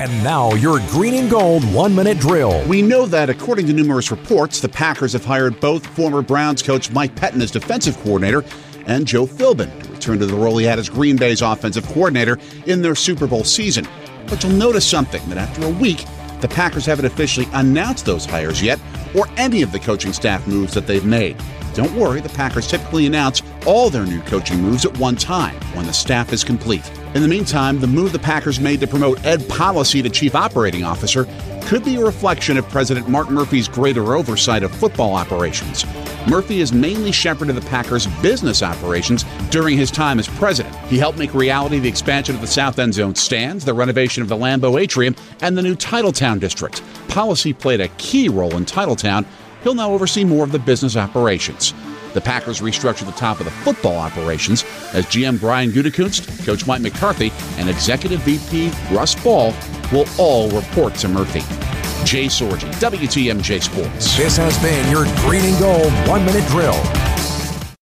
And now, your green and gold one minute drill. We know that, according to numerous reports, the Packers have hired both former Browns coach Mike Pettine as defensive coordinator and Joe Philbin to return to the role he had as Green Bay's offensive coordinator in their Super Bowl season. But you'll notice something that after a week, the Packers haven't officially announced those hires yet or any of the coaching staff moves that they've made. Don't worry, the Packers typically announce all their new coaching moves at one time when the staff is complete. In the meantime, the move the Packers made to promote Ed Policy to Chief Operating Officer could be a reflection of President Mark Murphy's greater oversight of football operations. Murphy has mainly shepherded the Packers' business operations during his time as president. He helped make reality the expansion of the South End Zone stands, the renovation of the Lambeau Atrium, and the new Titletown district. Policy played a key role in Titletown He'll now oversee more of the business operations. The Packers restructured the top of the football operations as GM Brian Gutekunst, Coach Mike McCarthy, and Executive VP Russ Ball will all report to Murphy. Jay Sorgi, WTMJ Sports. This has been your Green and Gold One Minute Drill.